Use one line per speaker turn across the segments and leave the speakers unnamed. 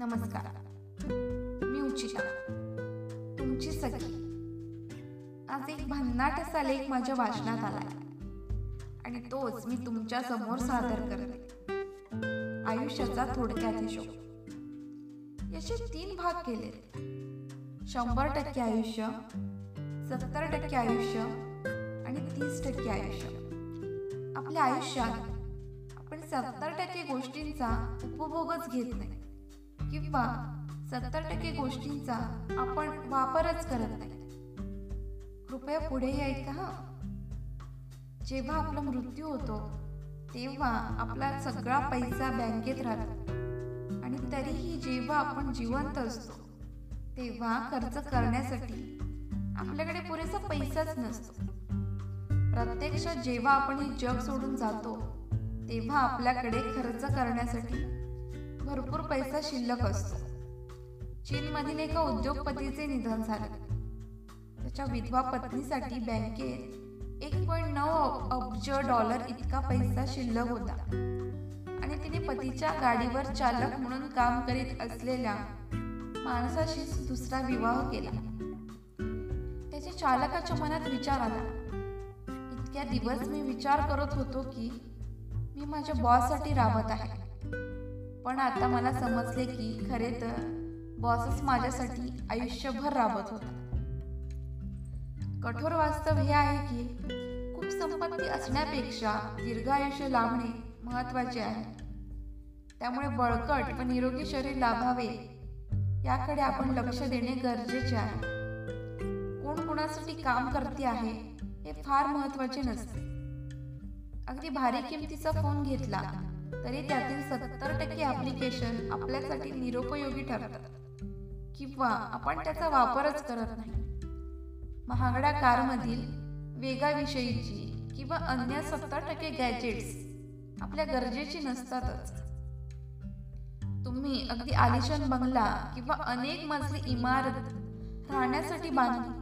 नमस्कार. मी उचिता. तुमची सखी. आज एक भन्नाट असा लेख माझ्या वाचनात आलाय. आणि तोच मी तुमच्यासमोर सादर करते. आयुष्याचा थोडक्यात हिशोब. याचे तीन भाग केले. शंभर टक्के आयुष्य सत्तर टक्के आयुष्य आणि तीस टक्के आयुष्य. आपल्या आयुष्यात आपण सत्तर टक्के गोष्टींचा उपभोगच घेत नाही. किंवा सत्तर टक्के गोष्टींचा आपण वापरच करत नाही. कृपया पुढे ऐका का हा. जेव्हा आपला मृत्यू होतो तेव्हा आपला सगळा पैसा बँकेत राहतो. आणि तरीही जेव्हा आपण जिवंत असतो तेव्हा खर्च करण्यासाठी आपल्याकडे पुरेसा पैसाच नसतो. प्रत्यक्षात जेव्हा आपण हे जग सोडून जातो तेव्हा आपल्याकडे खर्च करण्यासाठी भरपूर पैसा शिल्लक असतो. चीनमधील एका उद्योगपतीचे निधन झाले. त्याच्या विधवा पत्नीसाठी बँकेत एक पॉईंट नऊ अब्ज डॉलर इतका पैसा शिल्लक होता. आणि तिने पतीच्या गाडीवर चालक म्हणून काम करीत असलेल्या माणसाशी दुसरा विवाह केला. त्याच्या चालकाच्या मनात विचार आला. इतक्या दिवस मी विचार करत होतो की मी माझ्या बॉससाठी राबत आहे. पण आता मला समजले की खरे तर बॉसच माझ्यासाठी आयुष्यभर राबत होता कठोर वास्तव हे आहे की खूप संपत्ती असण्यापेक्षा दीर्घ आयुष्य लाभणे महत्त्वाचे आहे. त्यामुळे बळकट व निरोगी शरीर लाभावे याकडे आपण लक्ष देणे गरजेचे आहे. कोण कोणासाठी काम करते आहे हे फार महत्त्वाचे नसते. अगदी भारी किमतीचा फोन घेतला तरी त्यातील सत्तर टक्के ॲप्लिकेशन आपल्यासाठी निरुपयोगी ठरतात. किंवा आपण त्याचा वापरच करत नाही. महागड्या कारमधील वेगाविषयीची किंवा अन्य सत्तर टक्के गॅजेट्स आपल्या गरजेची नसतातच. तुम्ही अगदी आलिशान बंगला किंवा अनेक मजली इमारत राहण्यासाठी बांधली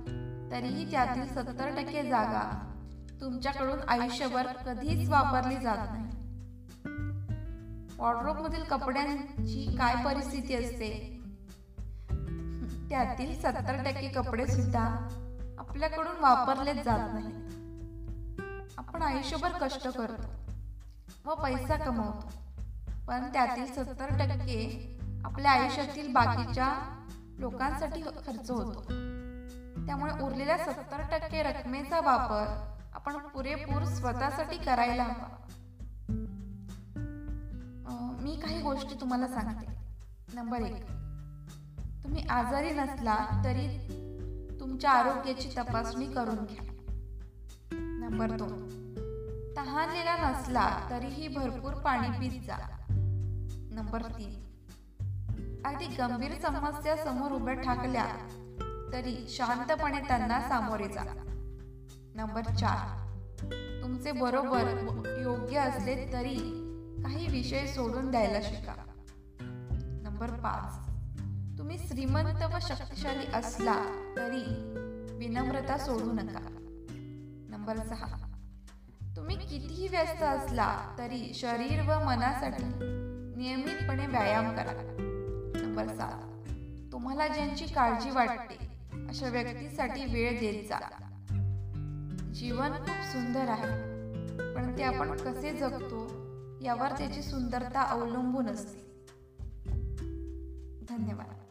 तरीही त्यातील सत्तर टक्के जागा तुमच्याकडून आयुष्यभर कधीच वापरली जात नाही. मधील कपड्यांची काय परिस्थिती असते? त्यातील सत्तर टक्के कपडे सुद्धा आपल्याकडून वापरलेच जात नाहीत. आपण आयुष्यभर कष्ट करतो व पैसा कमवतो. पण त्यातील सत्तर टक्के आपल्या आयुष्यातील बाकीच्या लोकांसाठी खर्च होतो. त्यामुळे उरलेल्या सत्तर टक्के रकमेचा वापर आपण पुरेपूर स्वतःसाठी करायला हवा. मी काही गोष्टी तुम्हाला सांगते. नंबर एक. तुम्ही आजारी नसला तरी तुमच्या आरोग्याची तपासणी करून घ्या. नंबर दोन. तहानलेला नसला तरीही भरपूर पाणी पीत जा. नंबर तीन. अगदी गंभीर समस्या समोर उभ्या ठाकल्या तरी शांतपणे त्यांना सामोरे जा. नंबर चार. तुमचे बरोबर योग्य असले तरी काही विषय सोडून द्यायला शिका. नंबर पाच. तुम्ही श्रीमंत व शक्तिशाली असला तरी विनम्रता सोडू नका. नंबर सहा. तुम्ही कितीही व्यस्त असला तरी शरीर व मनासाठी नियमितपणे व्यायाम करा. नंबर सात. तुम्हाला ज्यांची काळजी वाटते अशा व्यक्तीसाठी वेळ देत जा. जीवन खूप सुंदर आहे पण ते आपण कसे जगतो? यावर त्याची सुंदरता अवलंबून असते. धन्यवाद.